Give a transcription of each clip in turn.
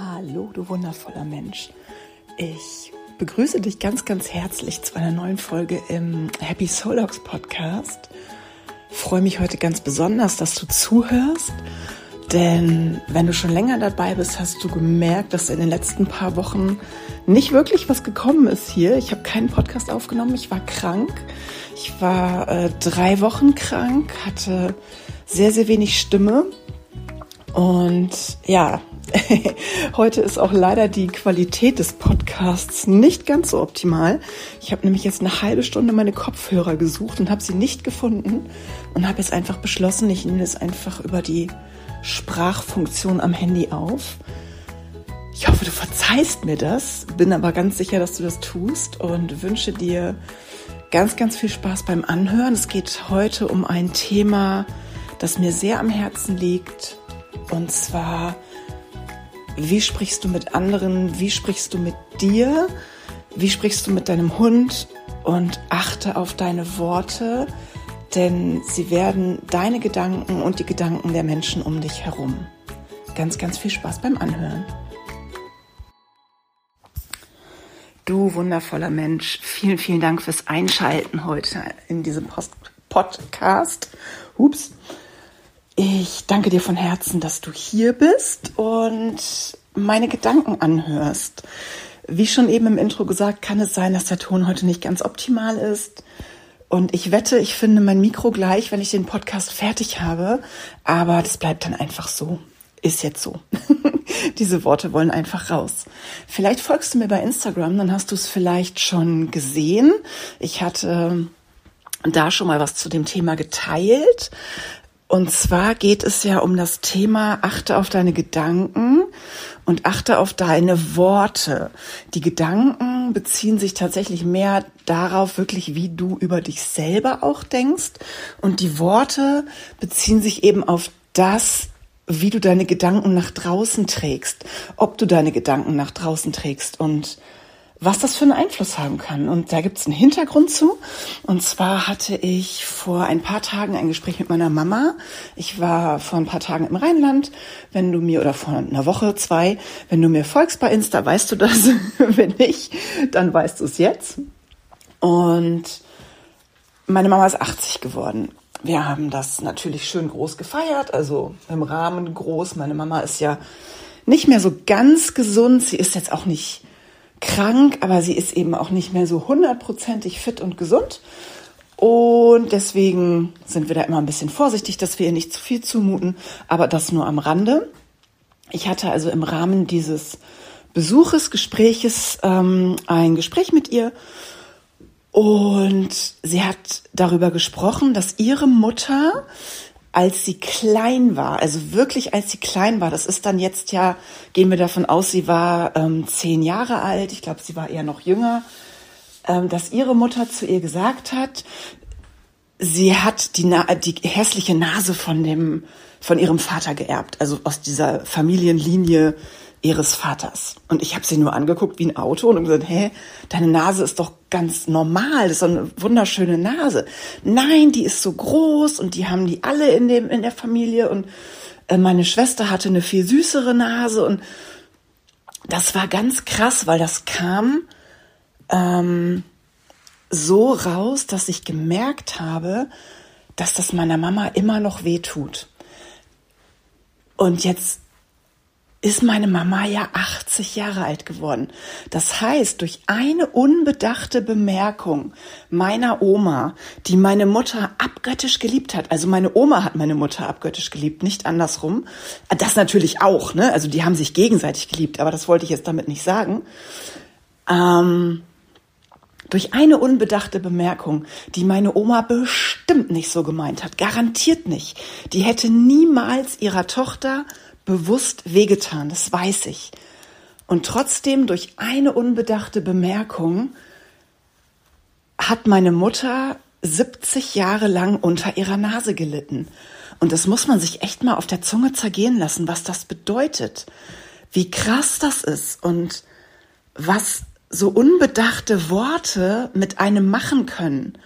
Hallo, du wundervoller Mensch. Ich begrüße dich ganz, ganz herzlich zu einer neuen Folge im Happy Solox Podcast. freue mich heute ganz besonders, dass du zuhörst, denn wenn du schon länger dabei bist, hast du gemerkt, dass in den letzten paar Wochen nicht wirklich was gekommen ist hier. Ich habe keinen Podcast aufgenommen, ich war krank. Ich war äh, drei Wochen krank, hatte sehr, sehr wenig Stimme. Und ja, Heute ist auch leider die Qualität des Podcasts nicht ganz so optimal. Ich habe nämlich jetzt eine halbe Stunde meine Kopfhörer gesucht und habe sie nicht gefunden und habe jetzt einfach beschlossen, ich nehme es einfach über die Sprachfunktion am Handy auf. Ich hoffe, du verzeihst mir das, bin aber ganz sicher, dass du das tust und wünsche dir ganz, ganz viel Spaß beim Anhören. Es geht heute um ein Thema, das mir sehr am Herzen liegt und zwar wie sprichst du mit anderen? Wie sprichst du mit dir? Wie sprichst du mit deinem Hund? Und achte auf deine Worte, denn sie werden deine Gedanken und die Gedanken der Menschen um dich herum. Ganz, ganz viel Spaß beim Anhören. Du wundervoller Mensch, vielen, vielen Dank fürs Einschalten heute in diesem Post Podcast. Hups. Ich danke dir von Herzen, dass du hier bist und meine Gedanken anhörst. Wie schon eben im Intro gesagt, kann es sein, dass der Ton heute nicht ganz optimal ist. Und ich wette, ich finde mein Mikro gleich, wenn ich den Podcast fertig habe. Aber das bleibt dann einfach so. Ist jetzt so. Diese Worte wollen einfach raus. Vielleicht folgst du mir bei Instagram, dann hast du es vielleicht schon gesehen. Ich hatte da schon mal was zu dem Thema geteilt. Und zwar geht es ja um das Thema, achte auf deine Gedanken und achte auf deine Worte. Die Gedanken beziehen sich tatsächlich mehr darauf, wirklich, wie du über dich selber auch denkst. Und die Worte beziehen sich eben auf das, wie du deine Gedanken nach draußen trägst, ob du deine Gedanken nach draußen trägst und was das für einen Einfluss haben kann. Und da gibt es einen Hintergrund zu. Und zwar hatte ich vor ein paar Tagen ein Gespräch mit meiner Mama. Ich war vor ein paar Tagen im Rheinland. Wenn du mir, oder vor einer Woche, zwei, wenn du mir folgst bei Insta, weißt du das. wenn nicht, dann weißt du es jetzt. Und meine Mama ist 80 geworden. Wir haben das natürlich schön groß gefeiert, also im Rahmen groß. Meine Mama ist ja nicht mehr so ganz gesund. Sie ist jetzt auch nicht krank, aber sie ist eben auch nicht mehr so hundertprozentig fit und gesund. Und deswegen sind wir da immer ein bisschen vorsichtig, dass wir ihr nicht zu viel zumuten, aber das nur am Rande. Ich hatte also im Rahmen dieses Besuches, Gespräches ähm, ein Gespräch mit ihr und sie hat darüber gesprochen, dass ihre Mutter als sie klein war, also wirklich als sie klein war, das ist dann jetzt ja, gehen wir davon aus, sie war ähm, zehn Jahre alt, ich glaube, sie war eher noch jünger, ähm, dass ihre Mutter zu ihr gesagt hat, sie hat die, Na die hässliche Nase von dem, von ihrem Vater geerbt, also aus dieser Familienlinie ihres Vaters. Und ich habe sie nur angeguckt wie ein Auto und gesagt, hä, deine Nase ist doch ganz normal, das ist so eine wunderschöne Nase. Nein, die ist so groß und die haben die alle in dem in der Familie und äh, meine Schwester hatte eine viel süßere Nase und das war ganz krass, weil das kam ähm, so raus, dass ich gemerkt habe, dass das meiner Mama immer noch weh tut. Und jetzt ist meine Mama ja 80 Jahre alt geworden. Das heißt, durch eine unbedachte Bemerkung meiner Oma, die meine Mutter abgöttisch geliebt hat, also meine Oma hat meine Mutter abgöttisch geliebt, nicht andersrum. Das natürlich auch, ne? Also die haben sich gegenseitig geliebt, aber das wollte ich jetzt damit nicht sagen. Ähm, durch eine unbedachte Bemerkung, die meine Oma bestimmt nicht so gemeint hat, garantiert nicht. Die hätte niemals ihrer Tochter bewusst wehgetan, das weiß ich. Und trotzdem durch eine unbedachte Bemerkung hat meine Mutter 70 Jahre lang unter ihrer Nase gelitten. Und das muss man sich echt mal auf der Zunge zergehen lassen, was das bedeutet. Wie krass das ist und was so unbedachte Worte mit einem machen können.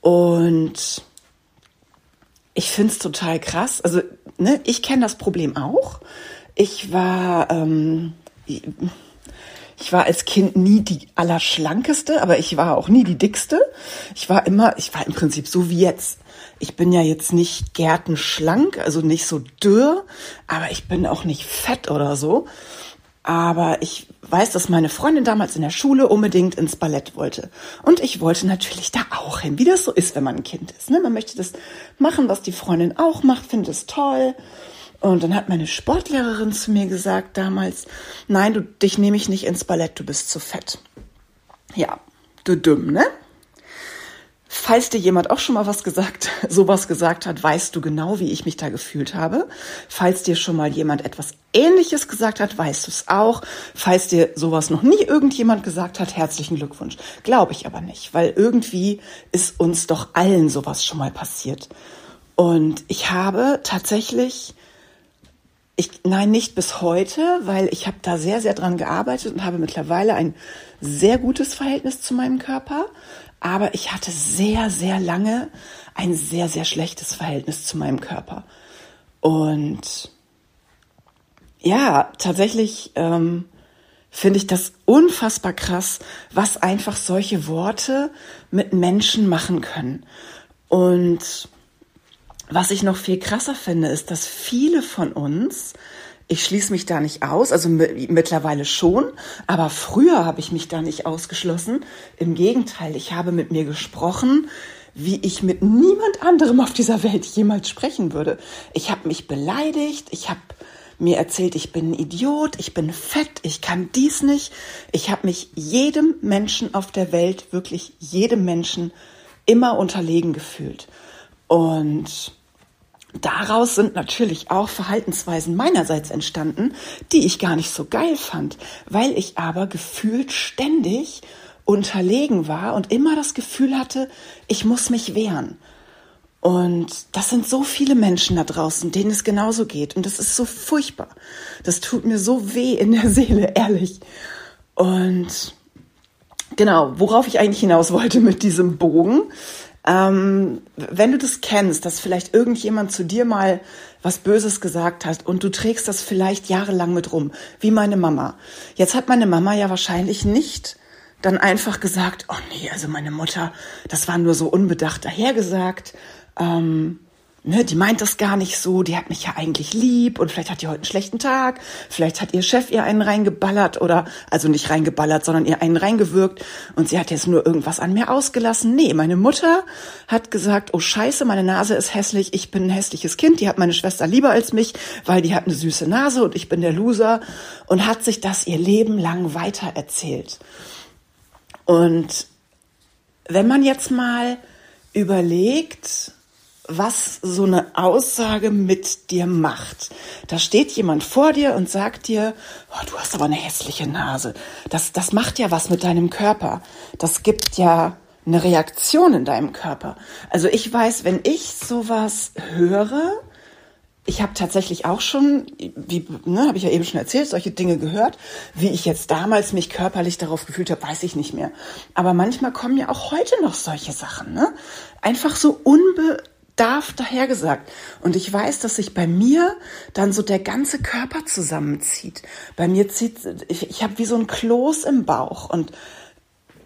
Und ich finde es total krass. Also, ne, ich kenne das Problem auch. Ich war, ähm, ich war als Kind nie die allerschlankeste, aber ich war auch nie die dickste. Ich war immer, ich war im Prinzip so wie jetzt. Ich bin ja jetzt nicht gärtenschlank, also nicht so dürr, aber ich bin auch nicht fett oder so. Aber ich weiß, dass meine Freundin damals in der Schule unbedingt ins Ballett wollte. Und ich wollte natürlich da auch hin, wie das so ist, wenn man ein Kind ist. Ne? Man möchte das machen, was die Freundin auch macht, findet es toll. Und dann hat meine Sportlehrerin zu mir gesagt damals, nein, du, dich nehme ich nicht ins Ballett, du bist zu fett. Ja, du dumm, ne? Falls dir jemand auch schon mal was gesagt, sowas gesagt hat, weißt du genau, wie ich mich da gefühlt habe. Falls dir schon mal jemand etwas Ähnliches gesagt hat, weißt du es auch. Falls dir sowas noch nie irgendjemand gesagt hat, herzlichen Glückwunsch. Glaube ich aber nicht, weil irgendwie ist uns doch allen sowas schon mal passiert. Und ich habe tatsächlich ich, nein, nicht bis heute, weil ich habe da sehr, sehr dran gearbeitet und habe mittlerweile ein sehr gutes Verhältnis zu meinem Körper. Aber ich hatte sehr, sehr lange ein sehr, sehr schlechtes Verhältnis zu meinem Körper. Und ja, tatsächlich ähm, finde ich das unfassbar krass, was einfach solche Worte mit Menschen machen können. Und was ich noch viel krasser finde, ist, dass viele von uns, ich schließe mich da nicht aus, also mittlerweile schon, aber früher habe ich mich da nicht ausgeschlossen. Im Gegenteil, ich habe mit mir gesprochen, wie ich mit niemand anderem auf dieser Welt jemals sprechen würde. Ich habe mich beleidigt, ich habe mir erzählt, ich bin ein Idiot, ich bin fett, ich kann dies nicht. Ich habe mich jedem Menschen auf der Welt, wirklich jedem Menschen immer unterlegen gefühlt. Und daraus sind natürlich auch Verhaltensweisen meinerseits entstanden, die ich gar nicht so geil fand, weil ich aber gefühlt ständig unterlegen war und immer das Gefühl hatte, ich muss mich wehren. Und das sind so viele Menschen da draußen, denen es genauso geht. Und das ist so furchtbar. Das tut mir so weh in der Seele, ehrlich. Und genau, worauf ich eigentlich hinaus wollte mit diesem Bogen, ähm, wenn du das kennst, dass vielleicht irgendjemand zu dir mal was Böses gesagt hat und du trägst das vielleicht jahrelang mit rum, wie meine Mama. Jetzt hat meine Mama ja wahrscheinlich nicht dann einfach gesagt, oh nee, also meine Mutter, das war nur so unbedacht dahergesagt. Ähm, ne, die meint das gar nicht so, die hat mich ja eigentlich lieb und vielleicht hat die heute einen schlechten Tag, vielleicht hat ihr Chef ihr einen reingeballert oder, also nicht reingeballert, sondern ihr einen reingewirkt und sie hat jetzt nur irgendwas an mir ausgelassen. Nee, meine Mutter hat gesagt, oh scheiße, meine Nase ist hässlich, ich bin ein hässliches Kind, die hat meine Schwester lieber als mich, weil die hat eine süße Nase und ich bin der Loser und hat sich das ihr Leben lang weiter erzählt. Und wenn man jetzt mal überlegt, was so eine Aussage mit dir macht. Da steht jemand vor dir und sagt dir, oh, du hast aber eine hässliche Nase. Das, das macht ja was mit deinem Körper. Das gibt ja eine Reaktion in deinem Körper. Also ich weiß, wenn ich sowas höre, ich habe tatsächlich auch schon, wie ne, habe ich ja eben schon erzählt, solche Dinge gehört. Wie ich jetzt damals mich körperlich darauf gefühlt habe, weiß ich nicht mehr. Aber manchmal kommen ja auch heute noch solche Sachen. Ne? Einfach so unbe darf dahergesagt. Und ich weiß, dass sich bei mir dann so der ganze Körper zusammenzieht. Bei mir zieht, ich, ich habe wie so ein Kloß im Bauch und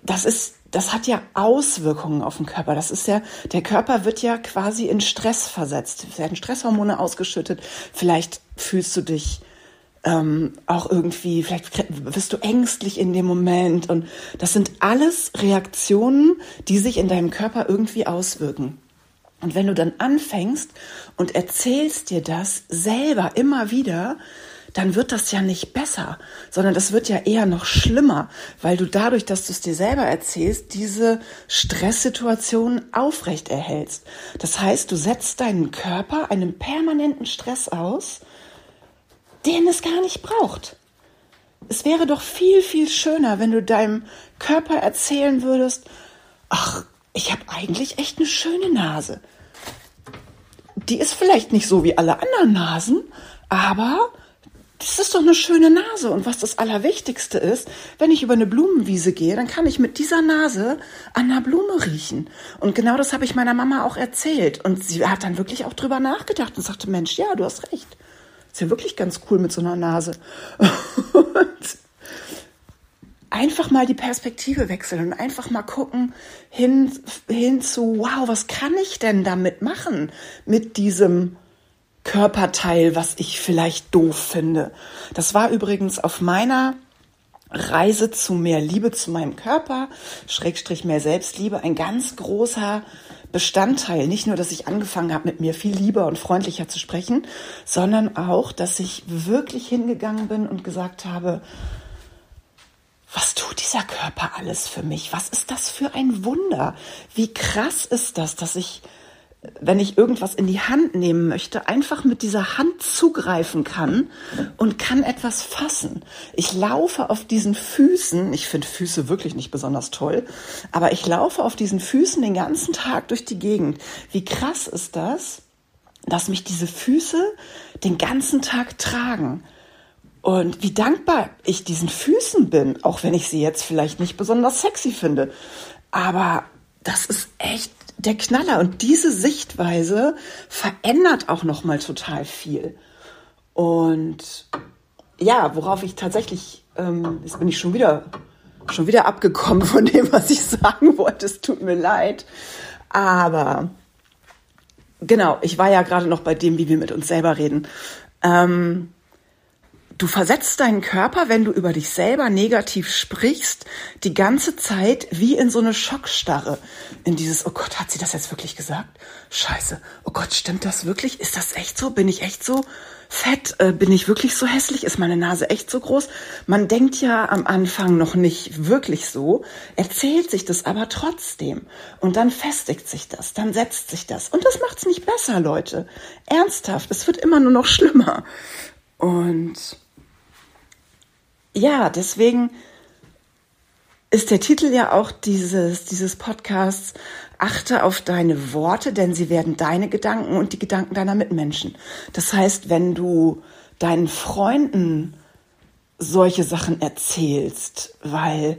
das ist, das hat ja Auswirkungen auf den Körper. Das ist ja, der Körper wird ja quasi in Stress versetzt. Es werden Stresshormone ausgeschüttet. Vielleicht fühlst du dich ähm, auch irgendwie, vielleicht wirst du ängstlich in dem Moment. Und das sind alles Reaktionen, die sich in deinem Körper irgendwie auswirken. Und wenn du dann anfängst und erzählst dir das selber immer wieder, dann wird das ja nicht besser, sondern das wird ja eher noch schlimmer, weil du dadurch, dass du es dir selber erzählst, diese Stresssituation aufrecht erhältst. Das heißt, du setzt deinen Körper einem permanenten Stress aus, den es gar nicht braucht. Es wäre doch viel, viel schöner, wenn du deinem Körper erzählen würdest, ach, ich habe eigentlich echt eine schöne Nase. Die ist vielleicht nicht so wie alle anderen Nasen, aber das ist doch eine schöne Nase. Und was das Allerwichtigste ist, wenn ich über eine Blumenwiese gehe, dann kann ich mit dieser Nase an einer Blume riechen. Und genau das habe ich meiner Mama auch erzählt. Und sie hat dann wirklich auch drüber nachgedacht und sagte, Mensch, ja, du hast recht. Ist ja wirklich ganz cool mit so einer Nase. Und einfach mal die Perspektive wechseln und einfach mal gucken hin, hin zu, wow, was kann ich denn damit machen? Mit diesem Körperteil, was ich vielleicht doof finde. Das war übrigens auf meiner Reise zu mehr Liebe zu meinem Körper, Schrägstrich mehr Selbstliebe, ein ganz großer Bestandteil. Nicht nur, dass ich angefangen habe, mit mir viel lieber und freundlicher zu sprechen, sondern auch, dass ich wirklich hingegangen bin und gesagt habe, was tut dieser Körper alles für mich? Was ist das für ein Wunder? Wie krass ist das, dass ich wenn ich irgendwas in die Hand nehmen möchte, einfach mit dieser Hand zugreifen kann und kann etwas fassen. Ich laufe auf diesen Füßen, ich finde Füße wirklich nicht besonders toll, aber ich laufe auf diesen Füßen den ganzen Tag durch die Gegend. Wie krass ist das, dass mich diese Füße den ganzen Tag tragen? Und wie dankbar ich diesen Füßen bin, auch wenn ich sie jetzt vielleicht nicht besonders sexy finde. Aber das ist echt der Knaller. Und diese Sichtweise verändert auch noch mal total viel. Und ja, worauf ich tatsächlich, ähm, jetzt bin ich schon wieder, schon wieder abgekommen von dem, was ich sagen wollte. Es tut mir leid. Aber genau, ich war ja gerade noch bei dem, wie wir mit uns selber reden. Ähm, Du versetzt deinen Körper, wenn du über dich selber negativ sprichst, die ganze Zeit wie in so eine Schockstarre. In dieses, oh Gott, hat sie das jetzt wirklich gesagt? Scheiße. Oh Gott, stimmt das wirklich? Ist das echt so? Bin ich echt so fett? Äh, bin ich wirklich so hässlich? Ist meine Nase echt so groß? Man denkt ja am Anfang noch nicht wirklich so, erzählt sich das aber trotzdem. Und dann festigt sich das, dann setzt sich das. Und das macht's nicht besser, Leute. Ernsthaft, es wird immer nur noch schlimmer. Und ja, deswegen ist der Titel ja auch dieses, dieses Podcasts Achte auf deine Worte, denn sie werden deine Gedanken und die Gedanken deiner Mitmenschen. Das heißt, wenn du deinen Freunden solche Sachen erzählst, weil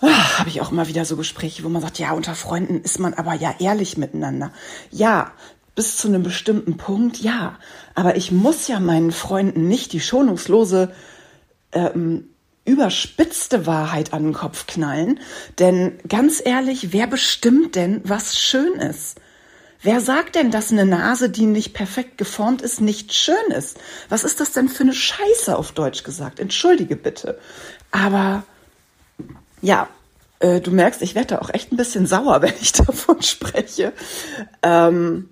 ah, habe ich auch immer wieder so Gespräche, wo man sagt, ja, unter Freunden ist man aber ja ehrlich miteinander. Ja, bis zu einem bestimmten Punkt, ja. Aber ich muss ja meinen Freunden nicht die schonungslose ähm, überspitzte Wahrheit an den Kopf knallen. Denn ganz ehrlich, wer bestimmt denn, was schön ist? Wer sagt denn, dass eine Nase, die nicht perfekt geformt ist, nicht schön ist? Was ist das denn für eine Scheiße auf Deutsch gesagt? Entschuldige bitte. Aber ja, äh, du merkst, ich werde da auch echt ein bisschen sauer, wenn ich davon spreche. Ähm,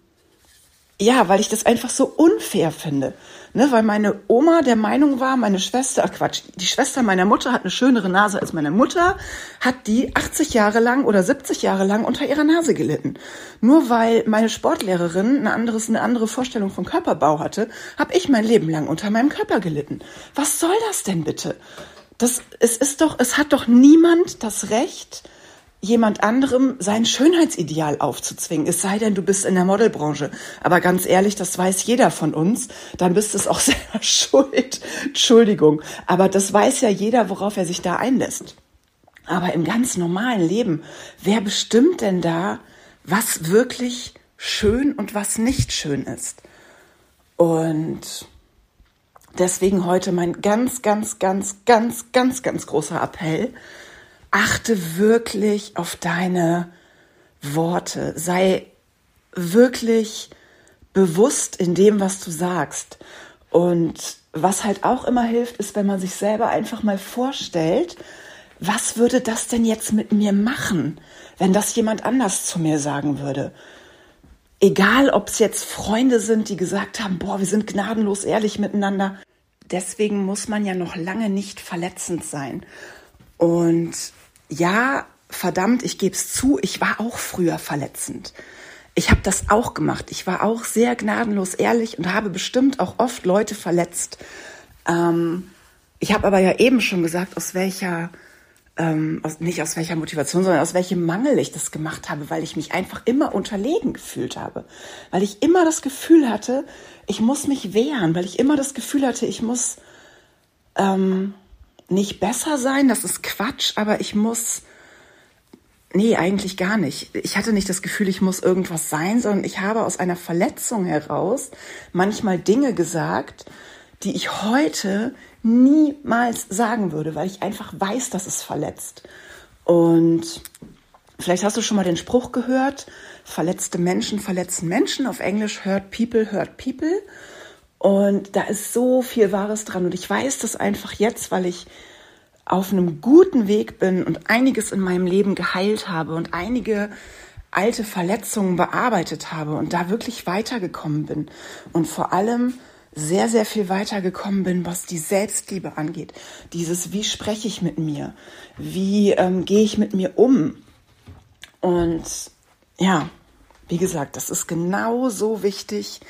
ja, weil ich das einfach so unfair finde. Ne, weil meine Oma der Meinung war, meine Schwester, ach Quatsch, die Schwester meiner Mutter hat eine schönere Nase als meine Mutter, hat die 80 Jahre lang oder 70 Jahre lang unter ihrer Nase gelitten. Nur weil meine Sportlehrerin eine, anderes, eine andere Vorstellung vom Körperbau hatte, habe ich mein Leben lang unter meinem Körper gelitten. Was soll das denn bitte? Das, es ist doch, es hat doch niemand das Recht, jemand anderem sein Schönheitsideal aufzuzwingen. Es sei denn, du bist in der Modelbranche. Aber ganz ehrlich, das weiß jeder von uns. Dann bist es auch selber schuld. Entschuldigung. Aber das weiß ja jeder, worauf er sich da einlässt. Aber im ganz normalen Leben, wer bestimmt denn da, was wirklich schön und was nicht schön ist? Und deswegen heute mein ganz, ganz, ganz, ganz, ganz, ganz großer Appell achte wirklich auf deine Worte. Sei wirklich bewusst in dem, was du sagst. Und was halt auch immer hilft, ist, wenn man sich selber einfach mal vorstellt, was würde das denn jetzt mit mir machen, wenn das jemand anders zu mir sagen würde? Egal, ob es jetzt Freunde sind, die gesagt haben, boah, wir sind gnadenlos ehrlich miteinander. Deswegen muss man ja noch lange nicht verletzend sein. Und ja, verdammt, ich gebe es zu, ich war auch früher verletzend. Ich habe das auch gemacht. Ich war auch sehr gnadenlos ehrlich und habe bestimmt auch oft Leute verletzt. Ähm, ich habe aber ja eben schon gesagt, aus welcher, ähm, aus, nicht aus welcher Motivation, sondern aus welchem Mangel ich das gemacht habe, weil ich mich einfach immer unterlegen gefühlt habe. Weil ich immer das Gefühl hatte, ich muss mich wehren, weil ich immer das Gefühl hatte, ich muss ähm, nicht besser sein, das ist Quatsch, aber ich muss nee, eigentlich gar nicht. Ich hatte nicht das Gefühl, ich muss irgendwas sein, sondern ich habe aus einer Verletzung heraus manchmal Dinge gesagt, die ich heute niemals sagen würde, weil ich einfach weiß, dass es verletzt. Und vielleicht hast du schon mal den Spruch gehört, verletzte Menschen verletzen Menschen. Auf Englisch hurt people, hurt people. Und da ist so viel Wahres dran. Und ich weiß das einfach jetzt, weil ich auf einem guten Weg bin und einiges in meinem Leben geheilt habe und einige alte Verletzungen bearbeitet habe und da wirklich weitergekommen bin. Und vor allem sehr, sehr viel weitergekommen bin, was die Selbstliebe angeht. Dieses, wie spreche ich mit mir? Wie ähm, gehe ich mit mir um? Und ja, wie gesagt, das ist genauso wichtig,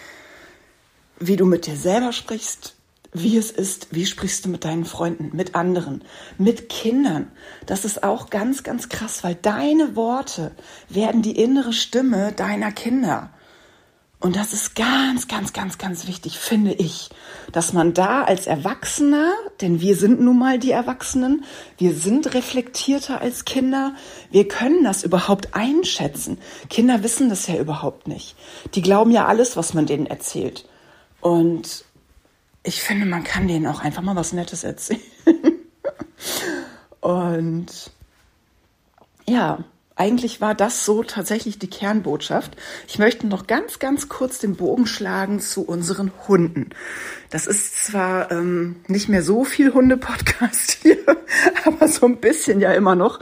wie du mit dir selber sprichst, wie es ist, wie sprichst du mit deinen Freunden, mit anderen, mit Kindern. Das ist auch ganz, ganz krass, weil deine Worte werden die innere Stimme deiner Kinder. Und das ist ganz, ganz, ganz, ganz wichtig, finde ich, dass man da als Erwachsener, denn wir sind nun mal die Erwachsenen, wir sind reflektierter als Kinder, wir können das überhaupt einschätzen. Kinder wissen das ja überhaupt nicht. Die glauben ja alles, was man denen erzählt. Und ich finde, man kann denen auch einfach mal was Nettes erzählen. Und ja, eigentlich war das so tatsächlich die Kernbotschaft. Ich möchte noch ganz, ganz kurz den Bogen schlagen zu unseren Hunden. Das ist zwar ähm, nicht mehr so viel Hunde-Podcast hier, aber so ein bisschen ja immer noch.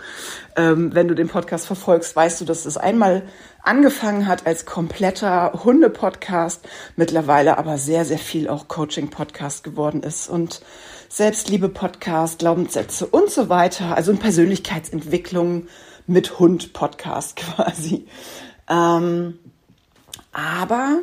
Ähm, wenn du den Podcast verfolgst, weißt du, dass es einmal angefangen hat als kompletter Hunde-Podcast, mittlerweile aber sehr, sehr viel auch Coaching-Podcast geworden ist und Selbstliebe-Podcast, Glaubenssätze und so weiter. Also in Persönlichkeitsentwicklung mit Hund Podcast quasi. Ähm, aber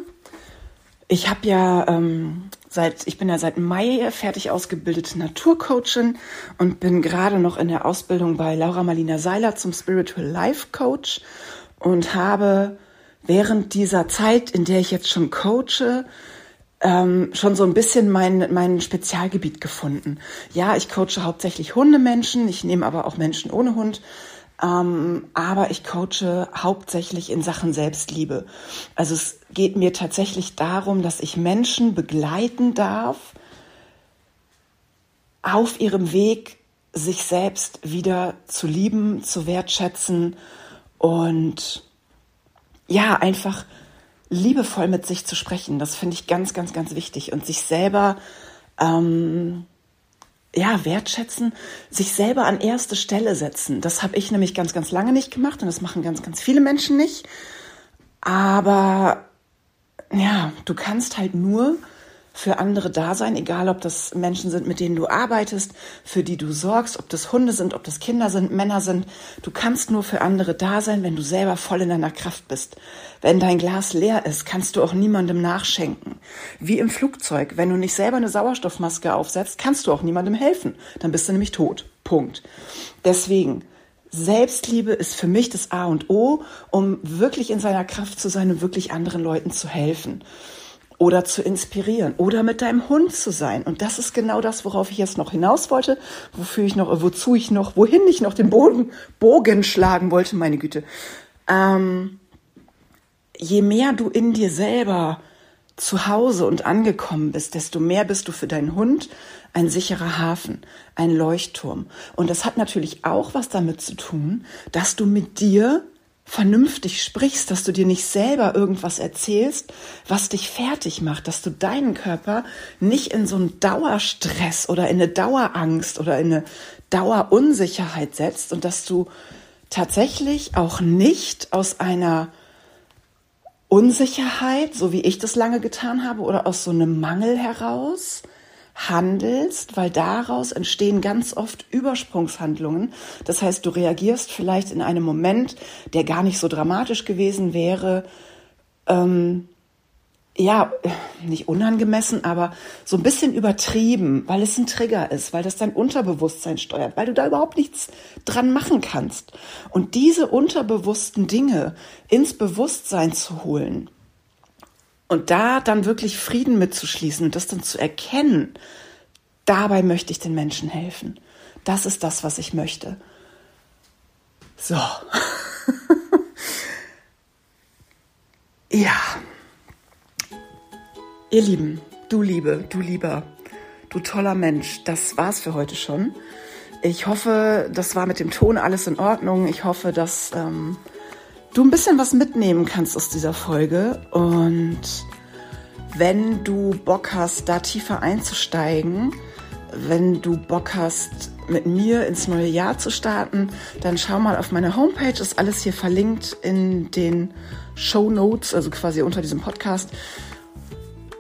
ich habe ja ähm, seit, ich bin ja seit Mai fertig ausgebildete Naturcoachin und bin gerade noch in der Ausbildung bei Laura Marlina Seiler zum Spiritual Life Coach und habe während dieser Zeit, in der ich jetzt schon coache, ähm, schon so ein bisschen mein, mein Spezialgebiet gefunden. Ja, ich coache hauptsächlich Hundemenschen, ich nehme aber auch Menschen ohne Hund ähm, aber ich coache hauptsächlich in Sachen Selbstliebe. Also es geht mir tatsächlich darum, dass ich Menschen begleiten darf auf ihrem Weg, sich selbst wieder zu lieben, zu wertschätzen und ja, einfach liebevoll mit sich zu sprechen. Das finde ich ganz, ganz, ganz wichtig und sich selber ähm, ja, wertschätzen, sich selber an erste Stelle setzen. Das habe ich nämlich ganz, ganz lange nicht gemacht und das machen ganz, ganz viele Menschen nicht. Aber ja, du kannst halt nur für andere da sein, egal ob das Menschen sind, mit denen du arbeitest, für die du sorgst, ob das Hunde sind, ob das Kinder sind, Männer sind. Du kannst nur für andere da sein, wenn du selber voll in deiner Kraft bist. Wenn dein Glas leer ist, kannst du auch niemandem nachschenken. Wie im Flugzeug, wenn du nicht selber eine Sauerstoffmaske aufsetzt, kannst du auch niemandem helfen. Dann bist du nämlich tot. Punkt. Deswegen, Selbstliebe ist für mich das A und O, um wirklich in seiner Kraft zu sein und wirklich anderen Leuten zu helfen oder zu inspirieren oder mit deinem Hund zu sein. Und das ist genau das, worauf ich jetzt noch hinaus wollte, wofür ich noch, wozu ich noch, wohin ich noch den Bogen, Bogen schlagen wollte, meine Güte. Ähm, je mehr du in dir selber zu Hause und angekommen bist, desto mehr bist du für deinen Hund ein sicherer Hafen, ein Leuchtturm. Und das hat natürlich auch was damit zu tun, dass du mit dir vernünftig sprichst, dass du dir nicht selber irgendwas erzählst, was dich fertig macht, dass du deinen Körper nicht in so einen Dauerstress oder in eine Dauerangst oder in eine Dauerunsicherheit setzt und dass du tatsächlich auch nicht aus einer Unsicherheit, so wie ich das lange getan habe, oder aus so einem Mangel heraus handelst, weil daraus entstehen ganz oft Übersprungshandlungen. Das heißt, du reagierst vielleicht in einem Moment, der gar nicht so dramatisch gewesen wäre, ähm, ja, nicht unangemessen, aber so ein bisschen übertrieben, weil es ein Trigger ist, weil das dein Unterbewusstsein steuert, weil du da überhaupt nichts dran machen kannst. Und diese unterbewussten Dinge ins Bewusstsein zu holen, und da dann wirklich Frieden mitzuschließen und das dann zu erkennen, dabei möchte ich den Menschen helfen. Das ist das, was ich möchte. So. ja. Ihr Lieben, du Liebe, du Lieber, du toller Mensch, das war's für heute schon. Ich hoffe, das war mit dem Ton alles in Ordnung. Ich hoffe, dass. Ähm, du ein bisschen was mitnehmen kannst aus dieser Folge. Und wenn du Bock hast, da tiefer einzusteigen, wenn du Bock hast, mit mir ins neue Jahr zu starten, dann schau mal auf meine Homepage. Ist alles hier verlinkt in den Show Notes, also quasi unter diesem Podcast.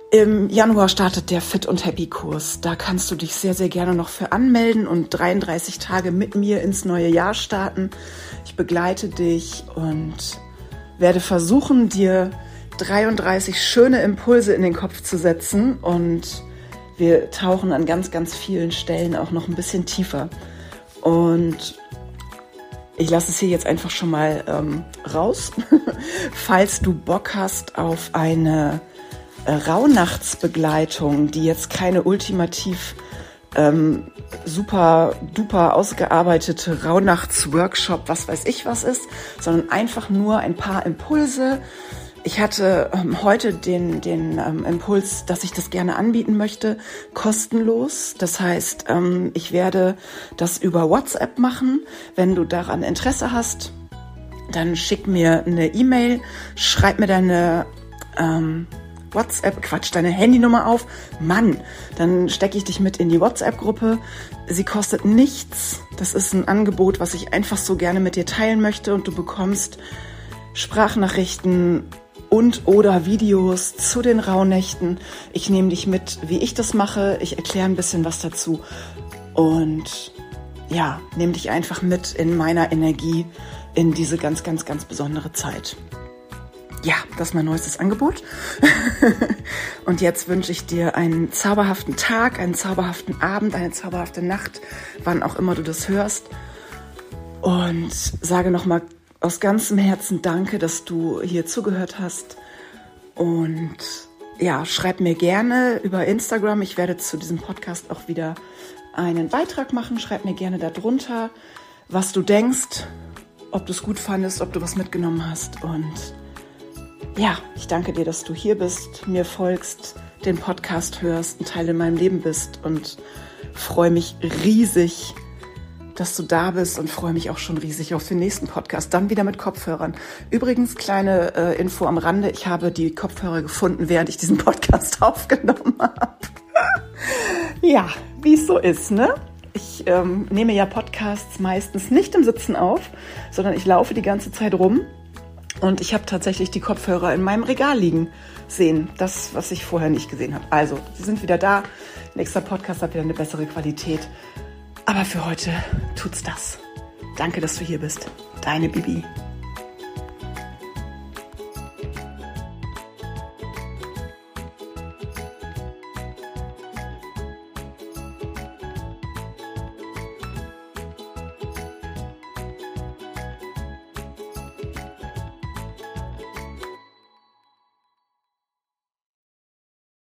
Im Januar startet der Fit und Happy Kurs. Da kannst du dich sehr, sehr gerne noch für anmelden und 33 Tage mit mir ins neue Jahr starten. Ich begleite dich und werde versuchen, dir 33 schöne Impulse in den Kopf zu setzen und wir tauchen an ganz, ganz vielen Stellen auch noch ein bisschen tiefer. Und ich lasse es hier jetzt einfach schon mal ähm, raus. Falls du Bock hast auf eine Rauhnachtsbegleitung, die jetzt keine ultimativ ähm, super duper ausgearbeitete Rauhnachtsworkshop, was weiß ich was ist, sondern einfach nur ein paar Impulse. Ich hatte ähm, heute den, den ähm, Impuls, dass ich das gerne anbieten möchte, kostenlos. Das heißt, ähm, ich werde das über WhatsApp machen. Wenn du daran Interesse hast, dann schick mir eine E-Mail, schreib mir deine ähm, WhatsApp, Quatsch, deine Handynummer auf. Mann, dann stecke ich dich mit in die WhatsApp-Gruppe. Sie kostet nichts. Das ist ein Angebot, was ich einfach so gerne mit dir teilen möchte und du bekommst Sprachnachrichten und oder Videos zu den Rauhnächten. Ich nehme dich mit, wie ich das mache. Ich erkläre ein bisschen was dazu und ja, nehme dich einfach mit in meiner Energie in diese ganz, ganz, ganz besondere Zeit ja, das ist mein neuestes Angebot. und jetzt wünsche ich dir einen zauberhaften Tag, einen zauberhaften Abend, eine zauberhafte Nacht, wann auch immer du das hörst. Und sage nochmal aus ganzem Herzen Danke, dass du hier zugehört hast. Und ja, schreib mir gerne über Instagram. Ich werde zu diesem Podcast auch wieder einen Beitrag machen. Schreib mir gerne darunter, was du denkst, ob du es gut fandest, ob du was mitgenommen hast. Und ja, ich danke dir, dass du hier bist, mir folgst, den Podcast hörst, ein Teil in meinem Leben bist und freue mich riesig, dass du da bist und freue mich auch schon riesig auf den nächsten Podcast. Dann wieder mit Kopfhörern. Übrigens, kleine äh, Info am Rande. Ich habe die Kopfhörer gefunden, während ich diesen Podcast aufgenommen habe. ja, wie es so ist, ne? Ich ähm, nehme ja Podcasts meistens nicht im Sitzen auf, sondern ich laufe die ganze Zeit rum und ich habe tatsächlich die Kopfhörer in meinem Regal liegen sehen. Das, was ich vorher nicht gesehen habe. Also, sie sind wieder da. Nächster Podcast hat wieder eine bessere Qualität. Aber für heute tut's das. Danke, dass du hier bist. Deine Bibi.